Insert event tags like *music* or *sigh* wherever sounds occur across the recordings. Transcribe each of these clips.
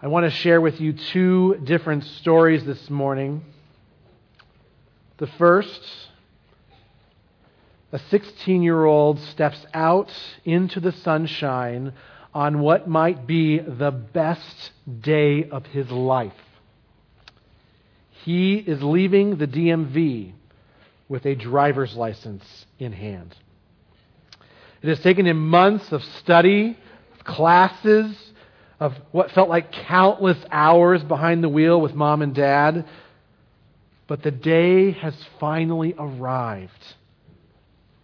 I want to share with you two different stories this morning. The first, a 16 year old steps out into the sunshine on what might be the best day of his life. He is leaving the DMV with a driver's license in hand. It has taken him months of study, classes, of what felt like countless hours behind the wheel with mom and dad. But the day has finally arrived.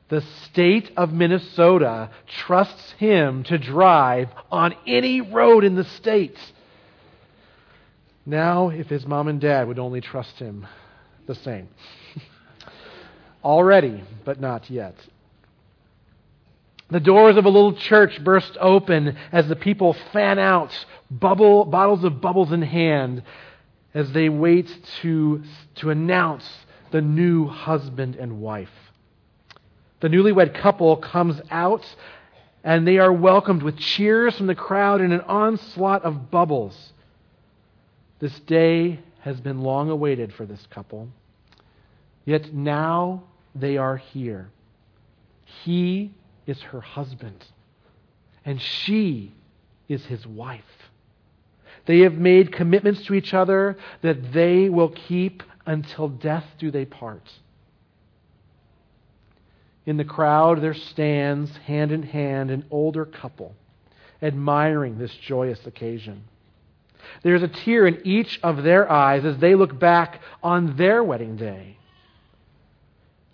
The state of Minnesota trusts him to drive on any road in the state. Now, if his mom and dad would only trust him the same. *laughs* Already, but not yet. The doors of a little church burst open as the people fan out, bubble, bottles of bubbles in hand, as they wait to, to announce the new husband and wife. The newlywed couple comes out, and they are welcomed with cheers from the crowd and an onslaught of bubbles. This day has been long awaited for this couple. Yet now they are here. He is her husband, and she is his wife. They have made commitments to each other that they will keep until death do they part. In the crowd, there stands, hand in hand, an older couple, admiring this joyous occasion. There is a tear in each of their eyes as they look back on their wedding day.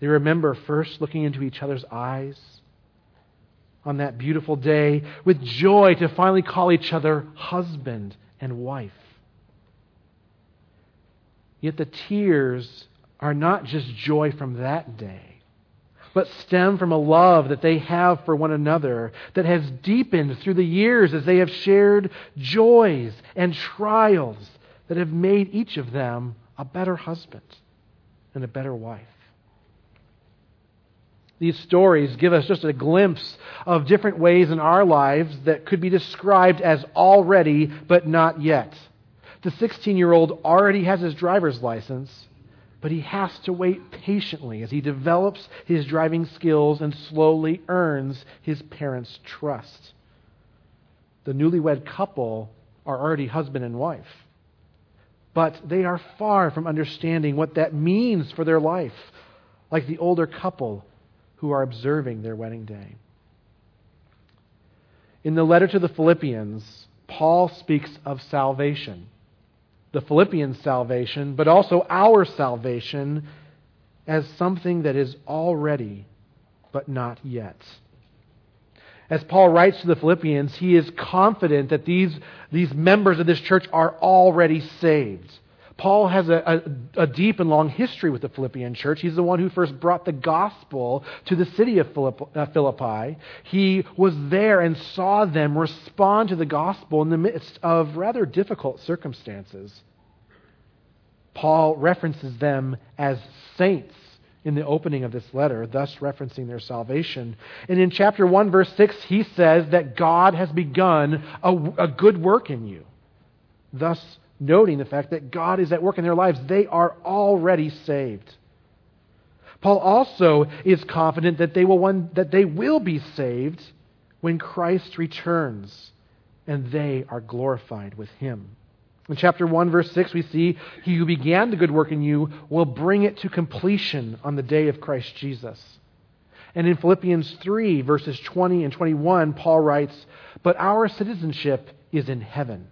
They remember first looking into each other's eyes on that beautiful day with joy to finally call each other husband and wife. Yet the tears are not just joy from that day, but stem from a love that they have for one another that has deepened through the years as they have shared joys and trials that have made each of them a better husband and a better wife. These stories give us just a glimpse of different ways in our lives that could be described as already but not yet. The 16 year old already has his driver's license, but he has to wait patiently as he develops his driving skills and slowly earns his parents' trust. The newlywed couple are already husband and wife, but they are far from understanding what that means for their life. Like the older couple who are observing their wedding day. In the letter to the Philippians, Paul speaks of salvation. The Philippians' salvation, but also our salvation as something that is already, but not yet. As Paul writes to the Philippians, he is confident that these, these members of this church are already saved. Paul has a, a, a, deep and long history with the Philippian church. He's the one who first brought the gospel to the city of uh, Philippi. He was there and saw them respond to the gospel in the midst of rather difficult circumstances. Paul references them as saints in the opening of this letter, thus referencing their salvation. And in chapter 1, verse 6, he says that God has begun a, a good work in you, thus noting the fact that God is at work in their lives. They are already saved. Paul also is confident that they will, one, that they will be saved when Christ returns and they are glorified with him. In chapter 1, verse 6, we see, He who began the good work in you will bring it to completion on the day of Christ Jesus. And in Philippians 3, verses 20 and 21, Paul writes, But our citizenship is in heaven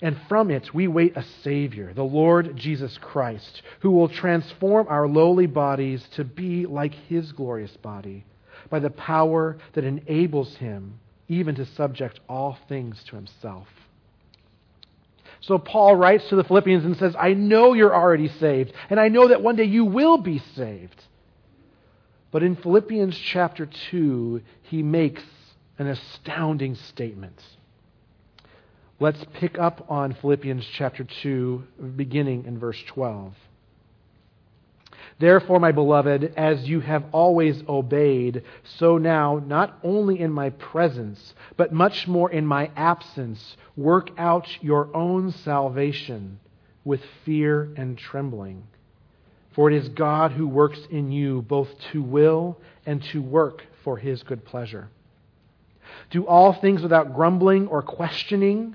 and from it we wait a Savior, the Lord Jesus Christ, who will transform our lowly bodies to be like His glorious body by the power that enables Him even to subject all things to Himself. So Paul writes to the Philippians and says, I know you're already saved, and I know that one day you will be saved. But in Philippians chapter 2, he makes an astounding statement. Let's pick up on Philippians chapter 2, beginning in verse 12. Therefore, my beloved, as you have always obeyed, so now, not only in my presence, but much more in my absence, work out your own salvation with fear and trembling. For it is God who works in you both to will and to work for his good pleasure. Do all things without grumbling or questioning,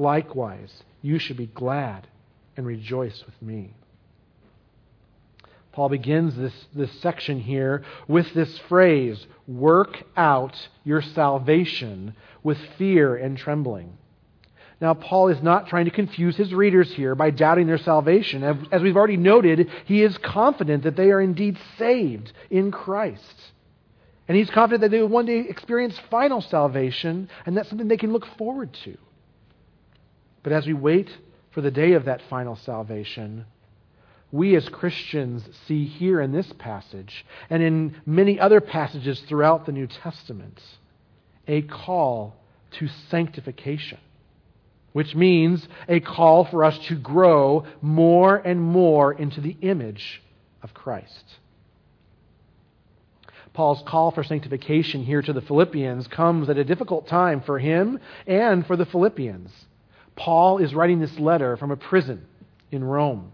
Likewise, you should be glad and rejoice with me. Paul begins this, this section here with this phrase work out your salvation with fear and trembling. Now, Paul is not trying to confuse his readers here by doubting their salvation. As we've already noted, he is confident that they are indeed saved in Christ. And he's confident that they will one day experience final salvation, and that's something they can look forward to. But as we wait for the day of that final salvation, we as Christians see here in this passage and in many other passages throughout the New Testament a call to sanctification, which means a call for us to grow more and more into the image of Christ. Paul's call for sanctification here to the Philippians comes at a difficult time for him and for the Philippians. Paul is writing this letter from a prison in Rome.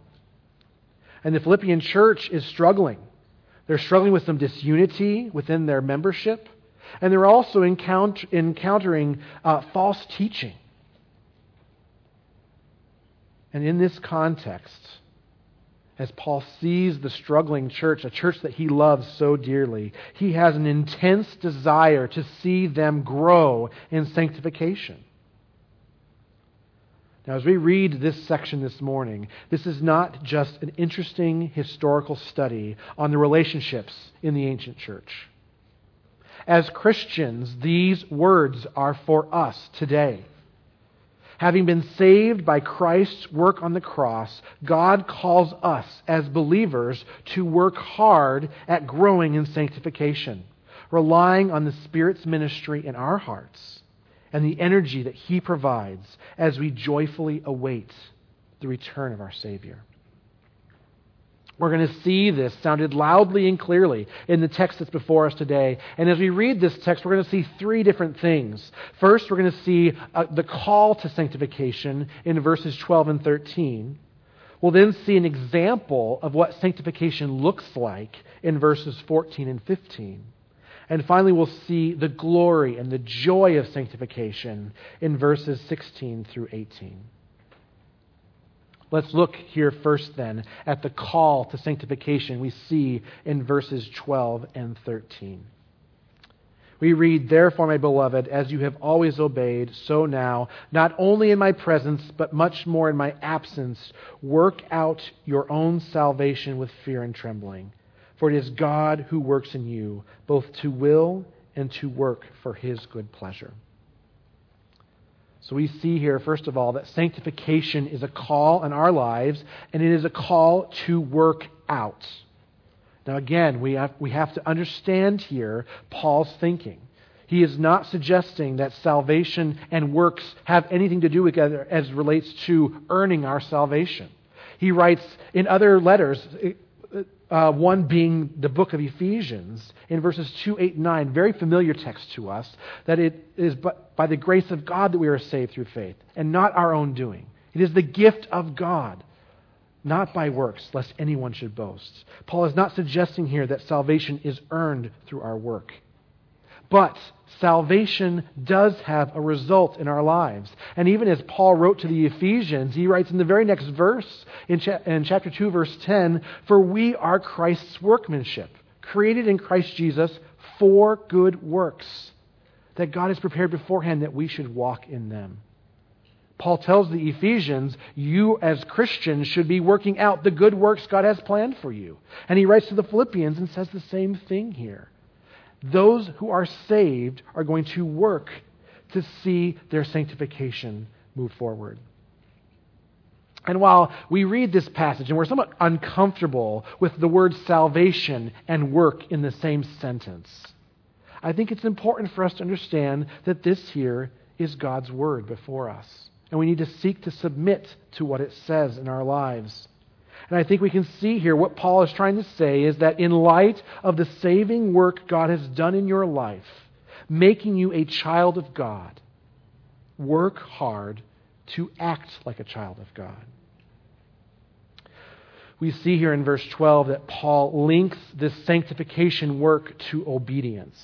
And the Philippian church is struggling. They're struggling with some disunity within their membership, and they're also encounter- encountering uh, false teaching. And in this context, as Paul sees the struggling church, a church that he loves so dearly, he has an intense desire to see them grow in sanctification. Now, as we read this section this morning, this is not just an interesting historical study on the relationships in the ancient church. As Christians, these words are for us today. Having been saved by Christ's work on the cross, God calls us as believers to work hard at growing in sanctification, relying on the Spirit's ministry in our hearts and the energy that He provides as we joyfully await the return of our Savior. We're going to see this sounded loudly and clearly in the text that's before us today. And as we read this text, we're going to see three different things. First, we're going to see uh, the call to sanctification in verses 12 and 13. We'll then see an example of what sanctification looks like in verses 14 and 15. And finally, we'll see the glory and the joy of sanctification in verses 16 through 18. Let's look here first, then, at the call to sanctification we see in verses 12 and 13. We read, Therefore, my beloved, as you have always obeyed, so now, not only in my presence, but much more in my absence, work out your own salvation with fear and trembling. For it is God who works in you, both to will and to work for his good pleasure. So we see here, first of all, that sanctification is a call in our lives, and it is a call to work out. Now, again, we have, we have to understand here Paul's thinking. He is not suggesting that salvation and works have anything to do together as relates to earning our salvation. He writes in other letters, uh, one being the book of Ephesians, in verses 2, 8, and 9, very familiar text to us, that it is by the grace of God that we are saved through faith, and not our own doing. It is the gift of God, not by works, lest anyone should boast. Paul is not suggesting here that salvation is earned through our work. But salvation does have a result in our lives. And even as Paul wrote to the Ephesians, he writes in the very next verse, in, cha- in chapter 2, verse 10, For we are Christ's workmanship, created in Christ Jesus for good works, that God has prepared beforehand that we should walk in them. Paul tells the Ephesians, you as Christians should be working out the good works God has planned for you. And he writes to the Philippians and says the same thing here. Those who are saved are going to work to see their sanctification move forward. And while we read this passage and we're somewhat uncomfortable with the word salvation and work in the same sentence, I think it's important for us to understand that this here is God's word before us. And we need to seek to submit to what it says in our lives. And I think we can see here what Paul is trying to say is that in light of the saving work God has done in your life, making you a child of God, work hard to act like a child of God. We see here in verse 12 that Paul links this sanctification work to obedience.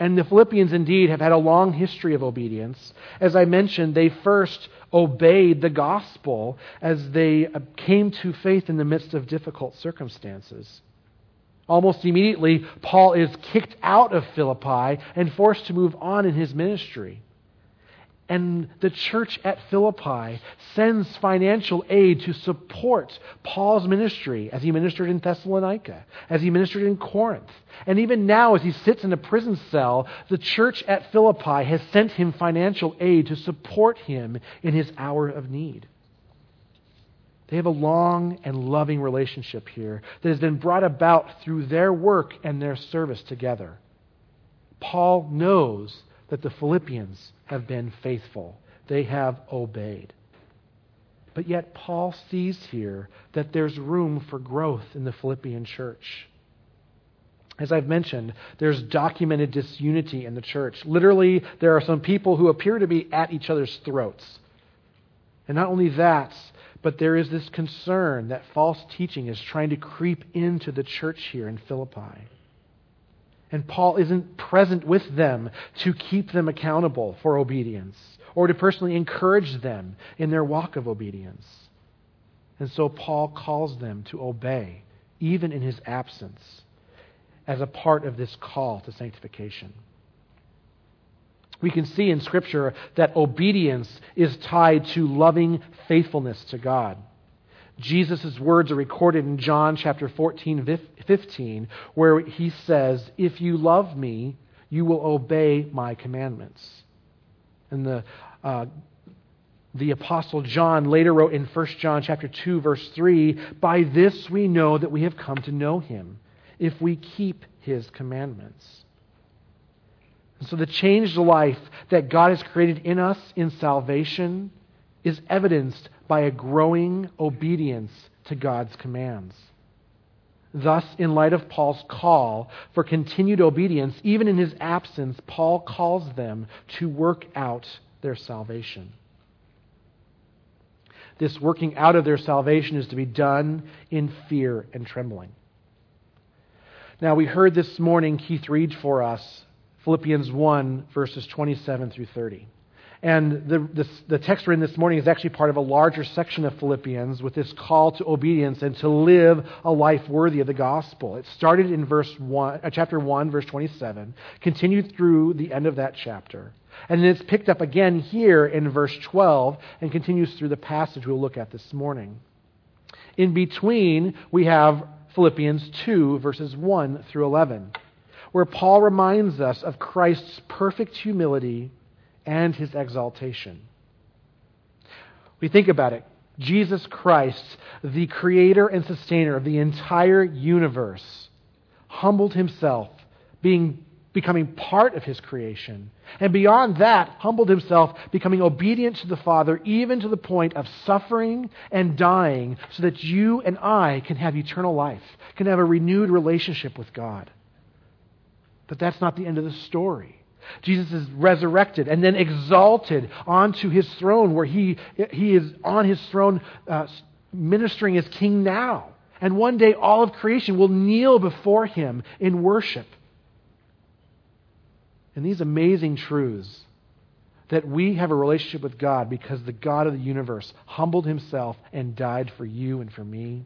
And the Philippians indeed have had a long history of obedience. As I mentioned, they first obeyed the gospel as they uh, came to faith in the midst of difficult circumstances. Almost immediately, Paul is kicked out of Philippi and forced to move on in his ministry. And the church at Philippi sends financial aid to support Paul's ministry as he ministered in Thessalonica, as he ministered in Corinth. And even now, as he sits in a prison cell, the church at Philippi has sent him financial aid to support him in his hour of need. They have a long and loving relationship here that has been brought about through their work and their service together. Paul knows that the Philippians have been faithful, they have obeyed. But yet, Paul sees here that there's room for growth in the Philippian church. As I've mentioned, there's documented disunity in the church. Literally, there are some people who appear to be at each other's throats. And not only that, but there is this concern that false teaching is trying to creep into the church here in Philippi. And Paul isn't present with them to keep them accountable for obedience or to personally encourage them in their walk of obedience. And so Paul calls them to obey, even in his absence, as a part of this call to sanctification. We can see in Scripture that obedience is tied to loving faithfulness to God. Jesus' words are recorded in John chapter 14, 15, where he says, If you love me, you will obey my commandments. And the, uh, the apostle John later wrote in 1 John chapter 2, verse 3, By this we know that we have come to know him, if we keep his commandments. And so the changed life that God has created in us in salvation is evidenced by a growing obedience to God's commands. Thus, in light of Paul's call for continued obedience, even in his absence, Paul calls them to work out their salvation. This working out of their salvation is to be done in fear and trembling. Now, we heard this morning Keith read for us Philippians 1, verses 27 through 30. And the, the, the text we're in this morning is actually part of a larger section of Philippians with this call to obedience and to live a life worthy of the gospel. It started in verse one, uh, chapter 1, verse 27, continued through the end of that chapter. And then it's picked up again here in verse 12 and continues through the passage we'll look at this morning. In between, we have Philippians 2, verses 1 through 11, where Paul reminds us of Christ's perfect humility and his exaltation. We think about it. Jesus Christ, the creator and sustainer of the entire universe, humbled himself, being becoming part of his creation. And beyond that, humbled himself, becoming obedient to the Father, even to the point of suffering and dying, so that you and I can have eternal life, can have a renewed relationship with God. But that's not the end of the story. Jesus is resurrected and then exalted onto his throne, where he, he is on his throne uh, ministering as king now. And one day all of creation will kneel before him in worship. And these amazing truths that we have a relationship with God because the God of the universe humbled himself and died for you and for me.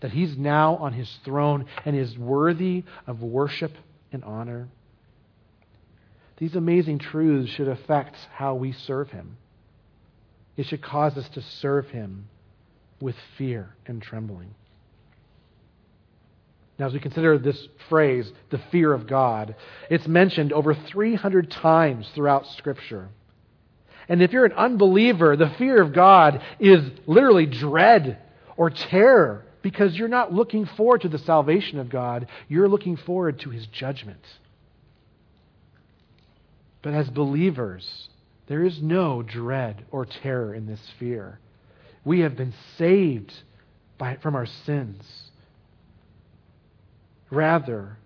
That he's now on his throne and is worthy of worship and honor. These amazing truths should affect how we serve Him. it should cause us to serve Him with fear and trembling. Now, as we consider this phrase, the fear of God, it's mentioned over 300 times throughout Scripture. And if you're an unbeliever, the fear of God is literally dread or terror because you're not looking forward to the salvation of God, you're looking forward to His judgment. But as believers, there is no dread or terror in this fear. We have been saved by, from our sins. Rather,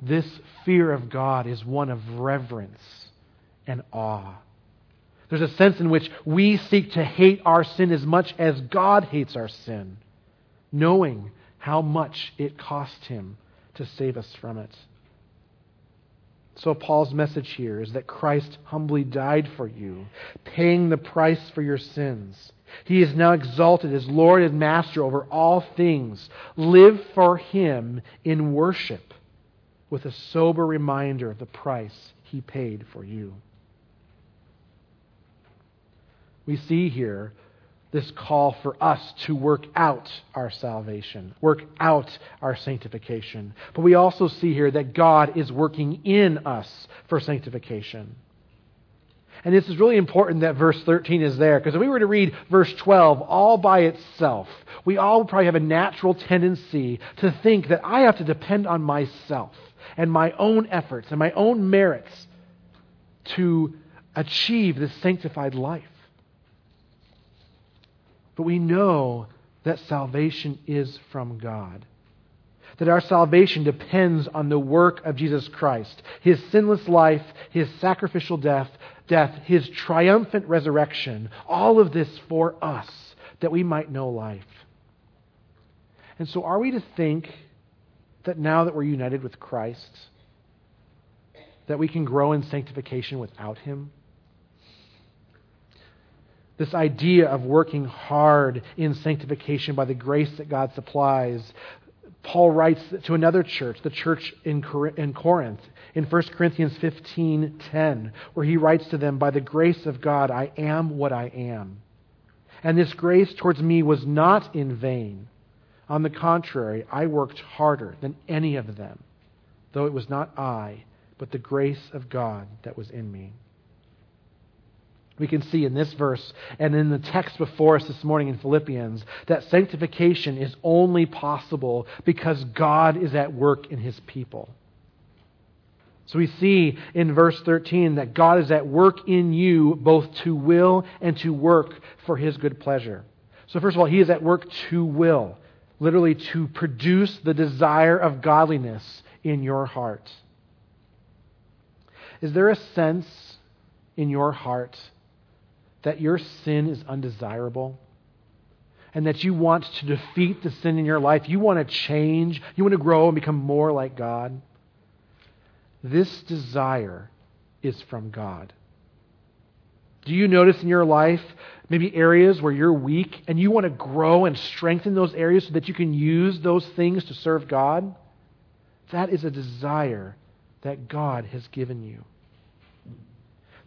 this fear of God is one of reverence and awe. There's a sense in which we seek to hate our sin as much as God hates our sin, knowing how much it cost him to save us from it. So, Paul's message here is that Christ humbly died for you, paying the price for your sins. He is now exalted as Lord and Master over all things. Live for Him in worship with a sober reminder of the price He paid for you. We see here this call for us to work out our salvation, work out our sanctification. But we also see here that God is working in us for sanctification. And this is really important that verse 13 is there, because if we were to read verse 12 all by itself, we all probably have a natural tendency to think that I have to depend on myself and my own efforts and my own merits to achieve this sanctified life. But we know that salvation is from God. That our salvation depends on the work of Jesus Christ, his sinless life, his sacrificial death, death, his triumphant resurrection. All of this for us, that we might know life. And so, are we to think that now that we're united with Christ, that we can grow in sanctification without him? This idea of working hard in sanctification by the grace that God supplies. Paul writes to another church, the church in Corinth, in 1 Corinthians 15:10, where he writes to them, "By the grace of God I am what I am." And this grace towards me was not in vain. On the contrary, I worked harder than any of them, though it was not I, but the grace of God that was in me we can see in this verse and in the text before us this morning in Philippians that sanctification is only possible because God is at work in his people. So we see in verse 13 that God is at work in you both to will and to work for his good pleasure. So, first of all, he is at work to will, literally to produce the desire of godliness in your heart. Is there a sense in your heart that your sin is undesirable and that you want to defeat the sin in your life, you want to change, you want to grow and become more like God, this desire is from God. Do you notice in your life maybe areas where you're weak and you want to grow and strengthen those areas so that you can use those things to serve God? That is a desire that God has given you.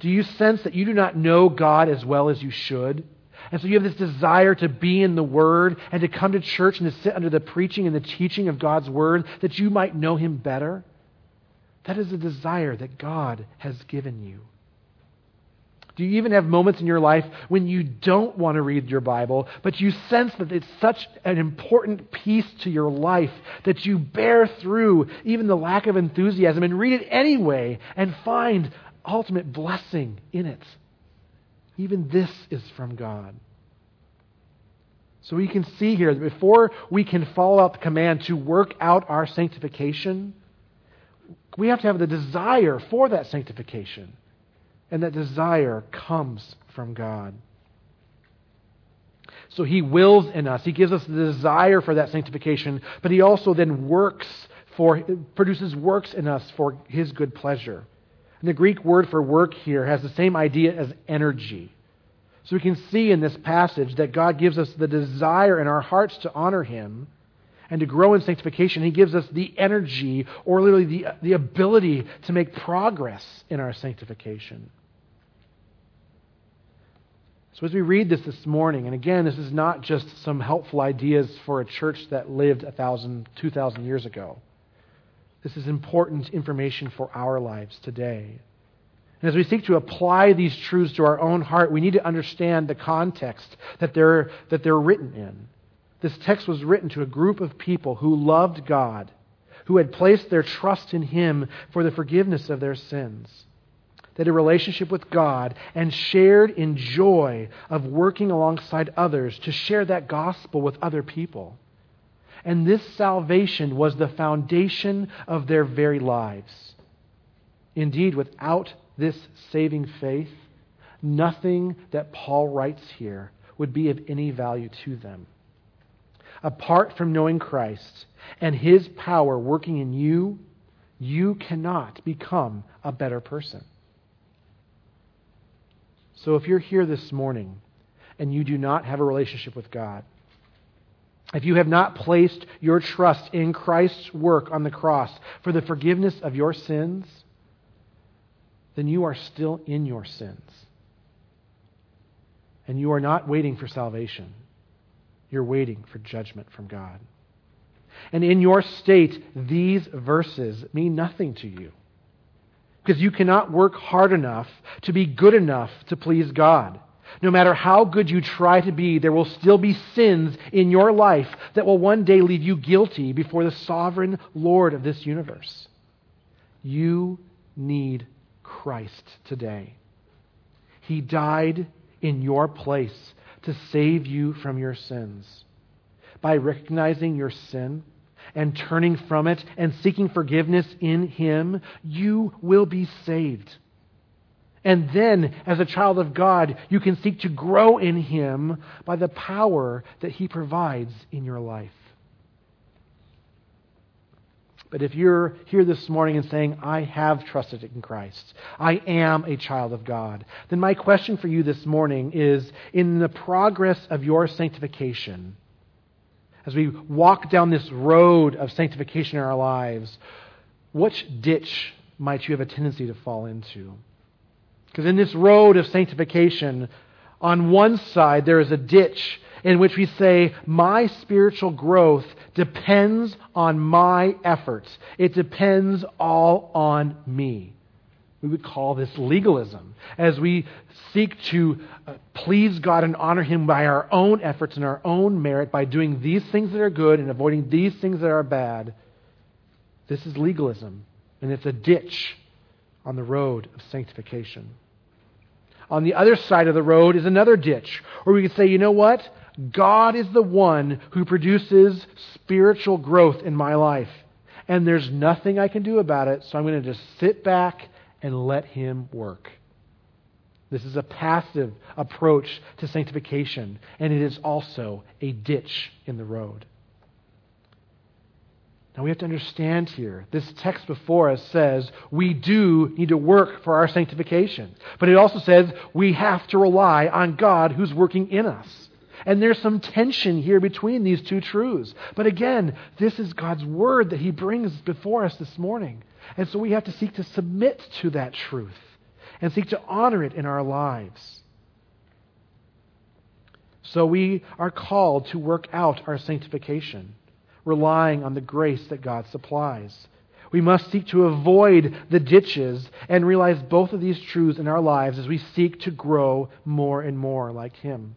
Do you sense that you do not know God as well as you should? And so you have this desire to be in the Word and to come to church and to sit under the preaching and the teaching of God's Word that you might know Him better? That is a desire that God has given you. Do you even have moments in your life when you don't want to read your Bible, but you sense that it's such an important piece to your life that you bear through even the lack of enthusiasm and read it anyway and find ultimate blessing in it. Even this is from God. So we can see here that before we can follow out the command to work out our sanctification, we have to have the desire for that sanctification. And that desire comes from God. So he wills in us. He gives us the desire for that sanctification, but he also then works for produces works in us for his good pleasure. And the Greek word for work here has the same idea as energy. So we can see in this passage that God gives us the desire in our hearts to honor Him and to grow in sanctification. He gives us the energy, or literally the, the ability to make progress in our sanctification. So, as we read this this morning, and again, this is not just some helpful ideas for a church that lived a thousand, two thousand years ago. This is important information for our lives today. And as we seek to apply these truths to our own heart, we need to understand the context that they're, that they're written in. This text was written to a group of people who loved God, who had placed their trust in Him for the forgiveness of their sins that a relationship with God and shared in joy of working alongside others to share that gospel with other people. And this salvation was the foundation of their very lives. Indeed, without this saving faith, nothing that Paul writes here would be of any value to them. Apart from knowing Christ and his power working in you, you cannot become a better person. So if you're here this morning and you do not have a relationship with God, if you have not placed your trust in Christ's work on the cross for the forgiveness of your sins, then you are still in your sins. And you are not waiting for salvation. You're waiting for judgment from God. And in your state, these verses mean nothing to you because you cannot work hard enough to be good enough to please God. No matter how good you try to be, there will still be sins in your life that will one day leave you guilty before the sovereign Lord of this universe. You need Christ today. He died in your place to save you from your sins. By recognizing your sin, and turning from it and seeking forgiveness in Him, you will be saved. And then, as a child of God, you can seek to grow in Him by the power that He provides in your life. But if you're here this morning and saying, I have trusted in Christ, I am a child of God, then my question for you this morning is in the progress of your sanctification, as we walk down this road of sanctification in our lives, which ditch might you have a tendency to fall into? Because in this road of sanctification, on one side there is a ditch in which we say, My spiritual growth depends on my efforts. It depends all on me. We would call this legalism. As we seek to uh, please God and honor Him by our own efforts and our own merit, by doing these things that are good and avoiding these things that are bad, this is legalism. And it's a ditch on the road of sanctification. On the other side of the road is another ditch where we could say, you know what? God is the one who produces spiritual growth in my life. And there's nothing I can do about it, so I'm going to just sit back and let Him work. This is a passive approach to sanctification, and it is also a ditch in the road. Now we have to understand here, this text before us says we do need to work for our sanctification. But it also says we have to rely on God who's working in us. And there's some tension here between these two truths. But again, this is God's word that He brings before us this morning. And so we have to seek to submit to that truth and seek to honor it in our lives. So we are called to work out our sanctification, relying on the grace that God supplies. We must seek to avoid the ditches and realize both of these truths in our lives as we seek to grow more and more like Him.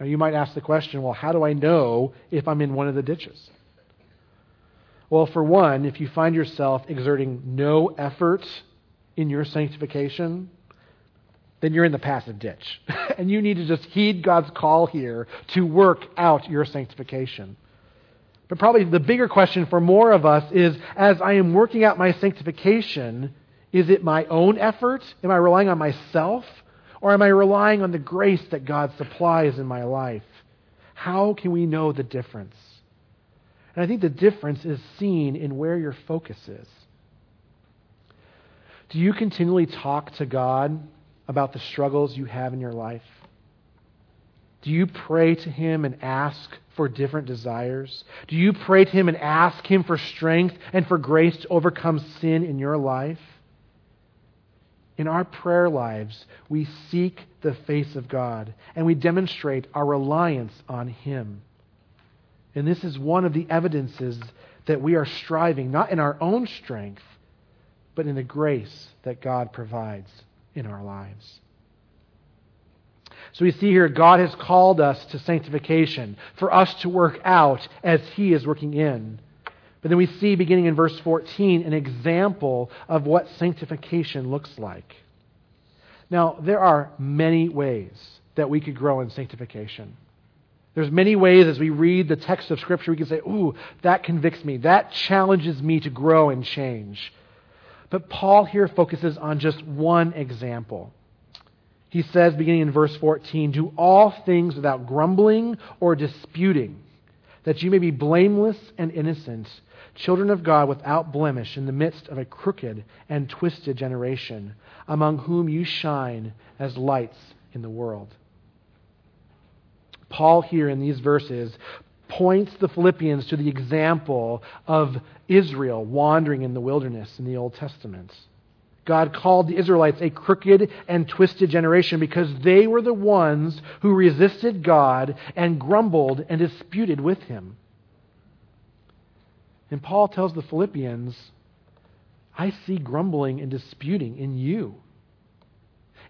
Now, you might ask the question well, how do I know if I'm in one of the ditches? Well, for one, if you find yourself exerting no effort in your sanctification, then you're in the passive ditch. *laughs* and you need to just heed God's call here to work out your sanctification. But probably the bigger question for more of us is as I am working out my sanctification, is it my own effort? Am I relying on myself? Or am I relying on the grace that God supplies in my life? How can we know the difference? And I think the difference is seen in where your focus is. Do you continually talk to God about the struggles you have in your life? Do you pray to Him and ask for different desires? Do you pray to Him and ask Him for strength and for grace to overcome sin in your life? in our prayer lives, we seek the face of God and we demonstrate our reliance on Him. And this is one of the evidences that we are striving, not in our own strength, but in the grace that God provides in our lives. So we see here God has called us to sanctification, for us to work out as He is working in. But then we see, beginning in verse 14, an example of what sanctification looks like. Now, there are many ways that we could grow in sanctification. There's many ways as we read the text of Scripture, we can say, Ooh, that convicts me. That challenges me to grow and change. But Paul here focuses on just one example. He says, beginning in verse 14, Do all things without grumbling or disputing, that you may be blameless and innocent children of God without blemish in the midst of a crooked and twisted generation, among whom you shine as lights in the world. Paul, here in these verses, points the Philippians to the example of Israel wandering in the wilderness in the Old Testament. God called the Israelites a crooked and twisted generation because they were the ones who resisted God and grumbled and disputed with him. And Paul tells the Philippians, I see grumbling and disputing in you.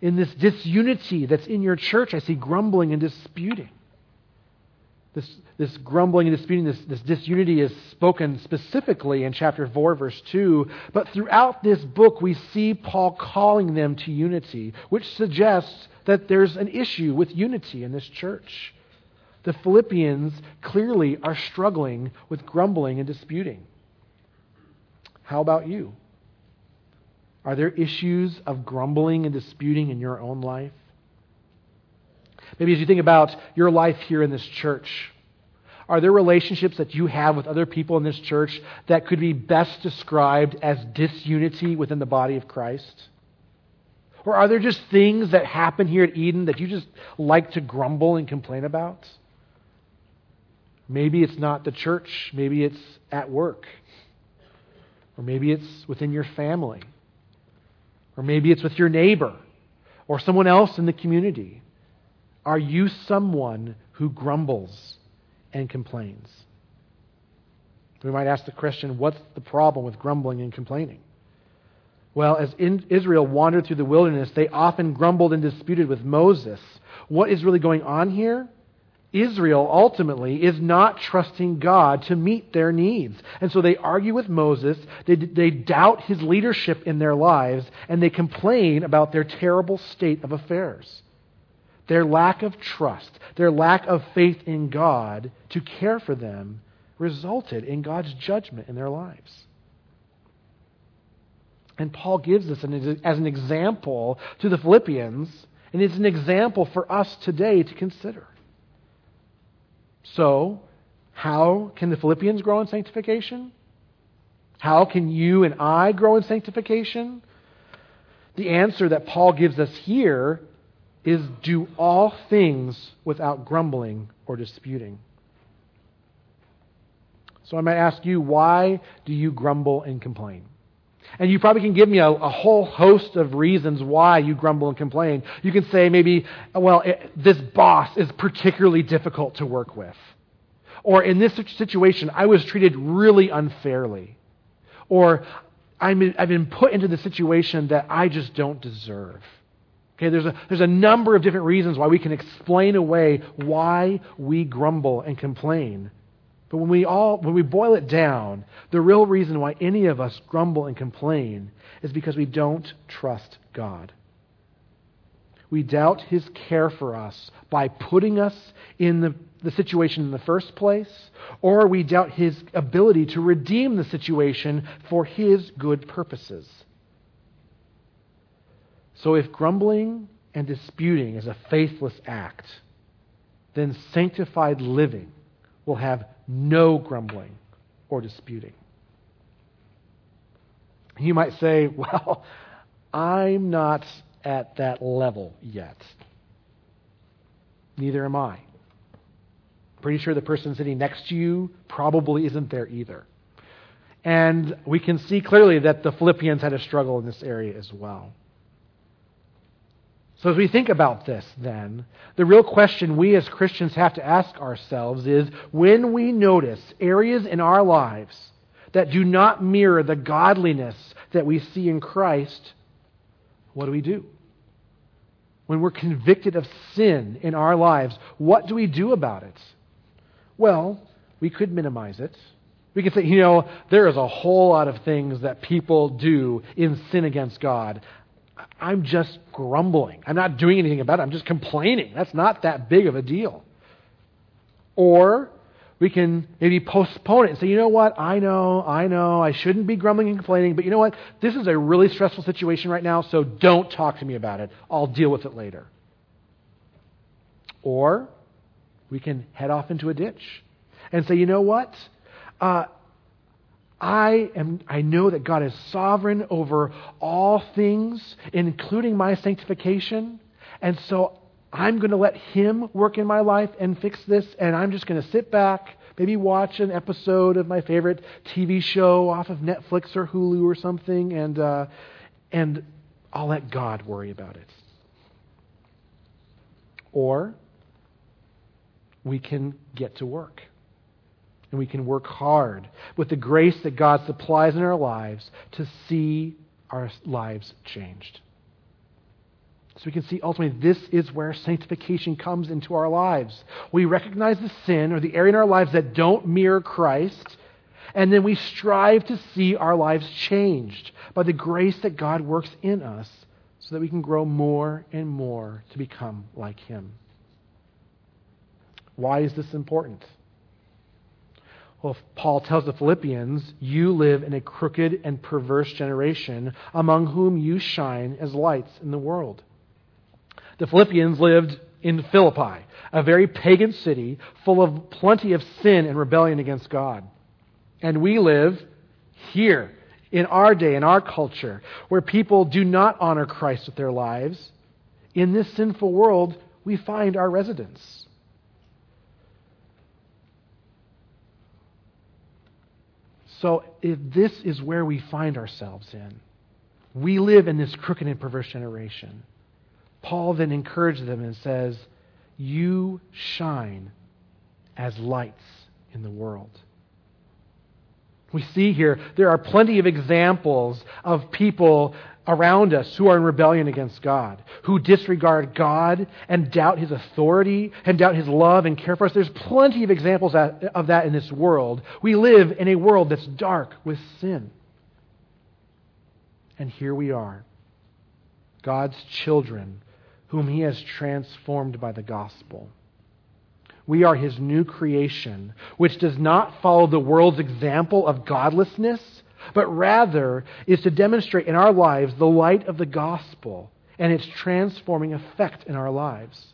In this disunity that's in your church, I see grumbling and disputing. This, this grumbling and disputing, this, this disunity is spoken specifically in chapter 4, verse 2. But throughout this book, we see Paul calling them to unity, which suggests that there's an issue with unity in this church the Philippians clearly are struggling with grumbling and disputing. How about you? Are there issues of grumbling and disputing in your own life? Maybe as you think about your life here in this church, are there relationships that you have with other people in this church that could be best described as disunity within the body of Christ? Or are there just things that happen here at Eden that you just like to grumble and complain about? Maybe it's not the church, maybe it's at work, or maybe it's within your family, or maybe it's with your neighbor, or someone else in the community. Are you someone who grumbles and complains? We might ask the question what's the problem with grumbling and complaining? Well, as Israel wandered through the wilderness, they often grumbled and disputed with Moses. What is really going on here? Israel ultimately is not trusting God to meet their needs. And so they argue with Moses, they, they doubt his leadership in their lives, and they complain about their terrible state of affairs. Their lack of trust, their lack of faith in God to care for them resulted in God's judgment in their lives. And Paul gives this as an example to the Philippians, and it's an example for us today to consider. So, how can the Philippians grow in sanctification? How can you and I grow in sanctification? The answer that Paul gives us here is do all things without grumbling or disputing. So I might ask you, why do you grumble and complain? And you probably can give me a, a, whole host of reasons why you grumble and complain. You can say maybe, well, it, this boss is particularly difficult to work with. Or in this situation, I was treated really unfairly. Or I'm, I've been put into the situation that I just don't deserve. Okay, there's a, there's a number of different reasons why we can explain away why we grumble and complain. But when we all when we boil it down, the real reason why any of us grumble and complain is because we don't trust God. We doubt his care for us by putting us in the, the situation in the first place, or we doubt his ability to redeem the situation for his good purposes. So if grumbling and disputing is a faithless act, then sanctified living will have no grumbling or disputing. You might say, *laughs* well, I'm not at that level yet. Neither am I. Pretty sure the person sitting next to you probably isn't there either. And we can see clearly that the Philippians had a struggle in this area as well. So, as we think about this, then, the real question we as Christians have to ask ourselves is when we notice areas in our lives that do not mirror the godliness that we see in Christ, what do we do? When we're convicted of sin in our lives, what do we do about it? Well, we could minimize it. We could say, you know, there is a whole lot of things that people do in sin against God. I'm just grumbling. I'm not doing anything about it. I'm just complaining. That's not that big of a deal. Or we can maybe postpone it and say, you know what? I know, I know, I shouldn't be grumbling and complaining, but you know what? This is a really stressful situation right now, so don't talk to me about it. I'll deal with it later. Or we can head off into a ditch and say, you know what? Uh, I am I know that God is sovereign over all things, including my sanctification, and so I'm going to let him work in my life and fix this and I'm just going to sit back, maybe watch an episode of my favorite TV show off of Netflix or Hulu or something and uh, and I'll let God worry about it. Or we can get to work and we can work hard with the grace that God supplies in our lives to see our lives changed. So we can see ultimately this is where sanctification comes into our lives. We recognize the sin or the area in our lives that don't mirror Christ, and then we strive to see our lives changed by the grace that God works in us so that we can grow more and more to become like Him. Why is this important? Well, Paul tells the Philippians, You live in a crooked and perverse generation, among whom you shine as lights in the world. The Philippians lived in Philippi, a very pagan city full of plenty of sin and rebellion against God. And we live here, in our day, in our culture, where people do not honor Christ with their lives. In this sinful world, we find our residence. So, if this is where we find ourselves in, we live in this crooked and perverse generation. Paul then encourages them and says, You shine as lights in the world. We see here there are plenty of examples of people around us who are in rebellion against God, who disregard God and doubt His authority and doubt His love and care for us. There's plenty of examples of that in this world. We live in a world that's dark with sin. And here we are, God's children, whom He has transformed by the gospel. We are His new creation, which does not follow the world's example of godlessness but rather is to demonstrate in our lives the light of the gospel and its transforming effect in our lives.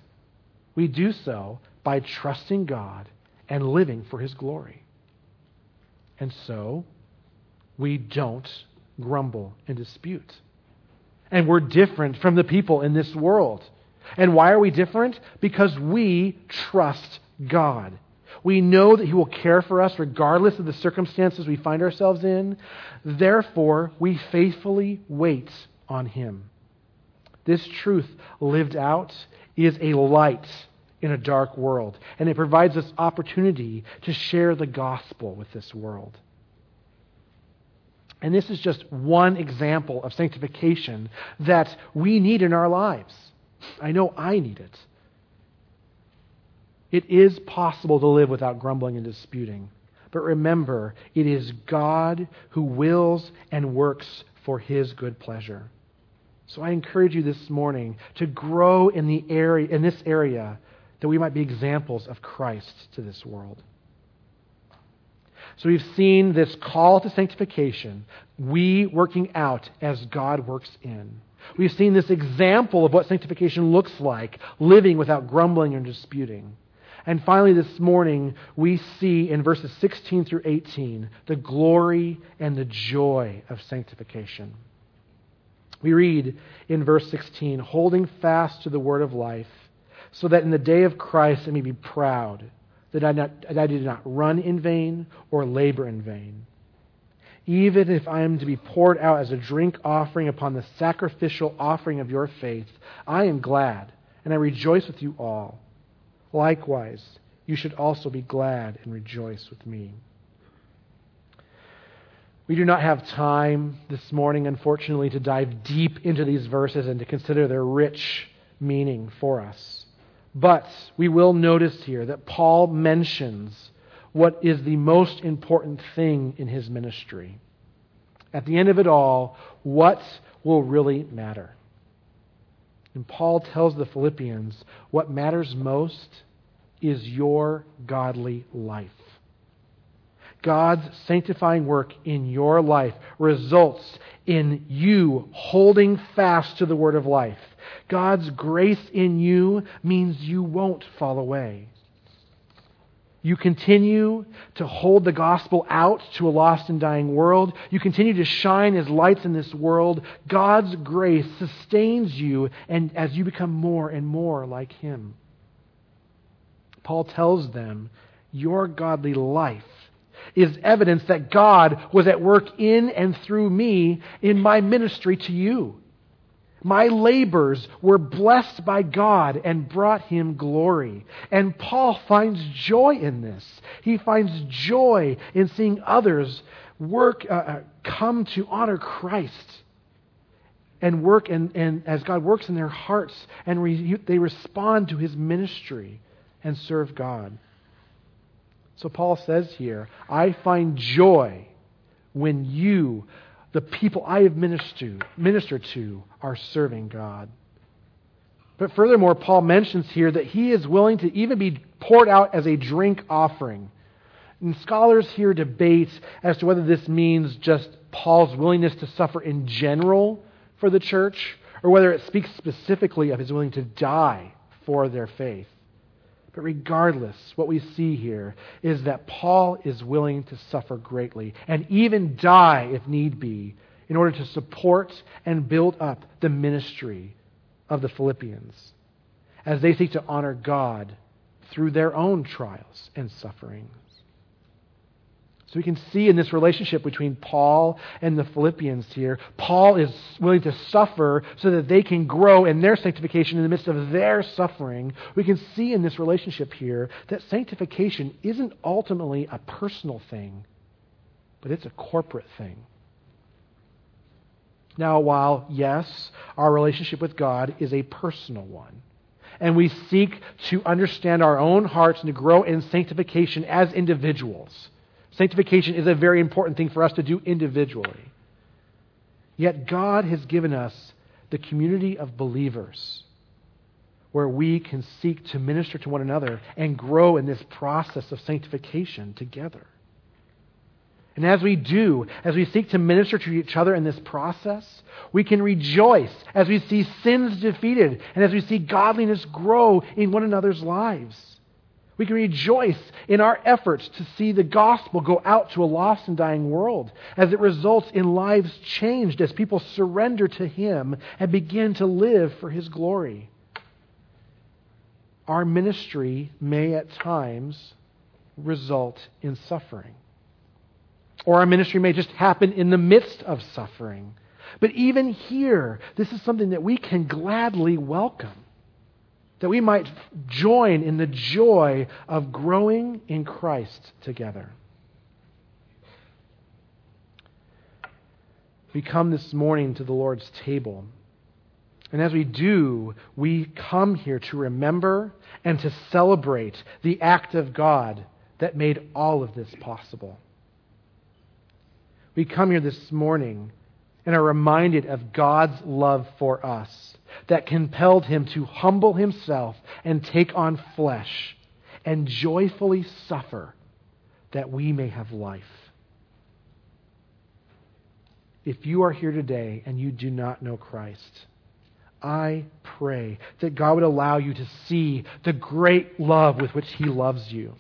We do so by trusting God and living for His glory. And so, we don't grumble and dispute. And we're different from the people in this world. And why are we different? Because we trust God. We know that He will care for us regardless of the circumstances we find ourselves in. Therefore, we faithfully wait on Him. This truth lived out is a light in a dark world, and it provides us opportunity to share the gospel with this world. And this is just one example of sanctification that we need in our lives. I know I need it. It is possible to live without grumbling and disputing. But remember, it is God who wills and works for his good pleasure. So I encourage you this morning to grow in the area in this area that we might be examples of Christ to this world. So we've seen this call to sanctification, we working out as God works in. We've seen this example of what sanctification looks like, living without grumbling and disputing. And finally, this morning, we see in verses 16 through 18 the glory and the joy of sanctification. We read in verse 16, holding fast to the word of life, so that in the day of Christ I may be proud that I, not, that I did not run in vain or labor in vain. even if I am to be poured out as a drink offering upon the sacrificial offering of your faith, I am glad, and I rejoice with you all. Likewise, you should also be glad and rejoice with me. We do not have time this morning, unfortunately, to dive deep into these verses and to consider their rich meaning for us. But we will notice here that Paul mentions what is the most important thing in his ministry. At the end of it all, what will really matter? And Paul tells the Philippians what matters most is your godly life. God's sanctifying work in your life results in you holding fast to the word of life. God's grace in you means you won't fall away. You continue to hold the gospel out to a lost and dying world. You continue to shine as lights in this world. God's grace sustains you and as you become more and more like him. Paul tells them, your godly life is evidence that God was at work in and through me in my ministry to you. My labors were blessed by God and brought him glory. And Paul finds joy in this. He finds joy in seeing others work, uh, uh, come to honor Christ and work, and, and as God works in their hearts, and re, they respond to his ministry and serve God. So Paul says here, I find joy when you the people I have ministered, ministered to are serving God. But furthermore, Paul mentions here that he is willing to even be poured out as a drink offering. And scholars here debate as to whether this means just Paul's willingness to suffer in general for the church, or whether it speaks specifically of his willing to die for their faith. But regardless, what we see here is that Paul is willing to suffer greatly and even die if need be in order to support and build up the ministry of the Philippians as they seek to honor God through their own trials and sufferings. So we can see in this relationship between Paul and the Philippians here, Paul is willing to suffer so that they can grow in their sanctification in the midst of their suffering. We can see in this relationship here that sanctification isn't ultimately a personal thing, but it's a corporate thing. Now, while, yes, our relationship with God is a personal one, and we seek to understand our own hearts and to grow in sanctification as individuals, Sanctification is a very important thing for us to do individually. Yet God has given us the community of believers where we can seek to minister to one another and grow in this process of sanctification together. And as we do, as we seek to minister to each other in this process, we can rejoice as we see sins defeated and as we see godliness grow in one another's lives. We can rejoice in our efforts to see the gospel go out to a lost and dying world as it results in lives changed as people surrender to Him and begin to live for His glory. Our ministry may at times result in suffering. Or our ministry may just happen in the midst of suffering. But even here, this is something that we can gladly welcome that we might join in the joy of growing in Christ together. We come this morning to the Lord's table. And as we do, we come here to remember and to celebrate the act of God that made all of this possible. We come here this morning and are reminded of God's love for us that compelled him to humble himself and take on flesh and joyfully suffer that we may have life. If you are here today and you do not know Christ, I pray that God would allow you to see the great love with which He loves you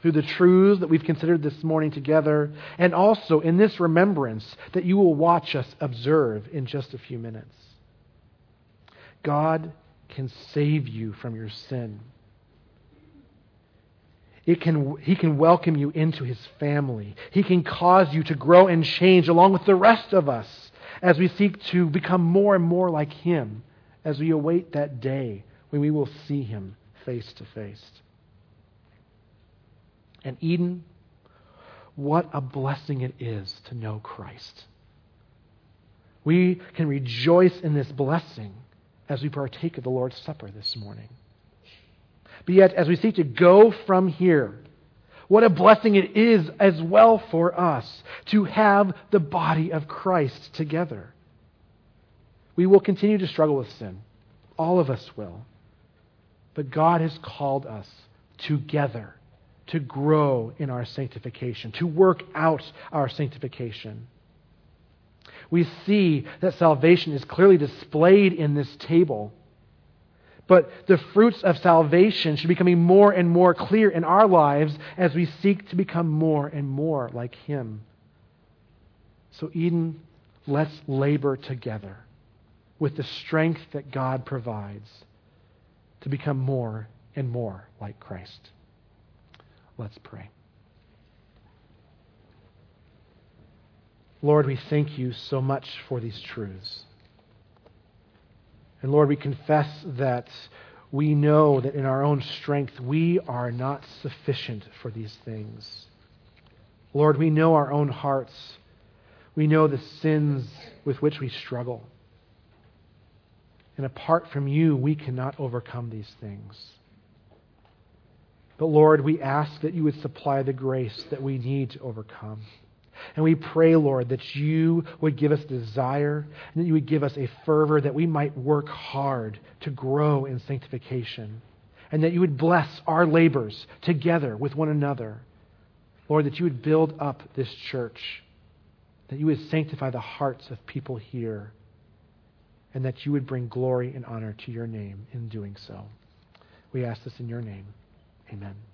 through the truths that we've considered this morning together, and also in this remembrance that you will watch us observe in just a few minutes. God can save you from your sin. It can, he can welcome you into his family. He can cause you to grow and change along with the rest of us as we seek to become more and more like him as we await that day when we will see him face to face. And Eden, what a blessing it is to know Christ. We can rejoice in this blessing as we partake of the Lord's Supper this morning. But yet, as we seek to go from here, what a blessing it is as well for us to have the body of Christ together. We will continue to struggle with sin. All of us will. But God has called us together to grow in our sanctification, to work out our sanctification. We see that salvation is clearly displayed in this table but the fruits of salvation should be becoming more and more clear in our lives as we seek to become more and more like Him. So, Eden, let's labor together with the strength that God provides to become more and more like Christ. Let's pray. Lord, we thank you so much for these truths. And Lord, we confess that we know that in our own strength we are not sufficient for these things. Lord, we know our own hearts. We know the sins with which we struggle. And apart from you, we cannot overcome these things. But Lord, we ask that you would supply the grace that we need to overcome. And we pray, Lord, that you would give us desire and that you would give us a fervor that we might work hard to grow in sanctification. And that you would bless our labors together with one another. Lord, that you would build up this church. That you would sanctify the hearts of people here. And that you would bring glory and honor to your name in doing so. We ask this in your name. Amen.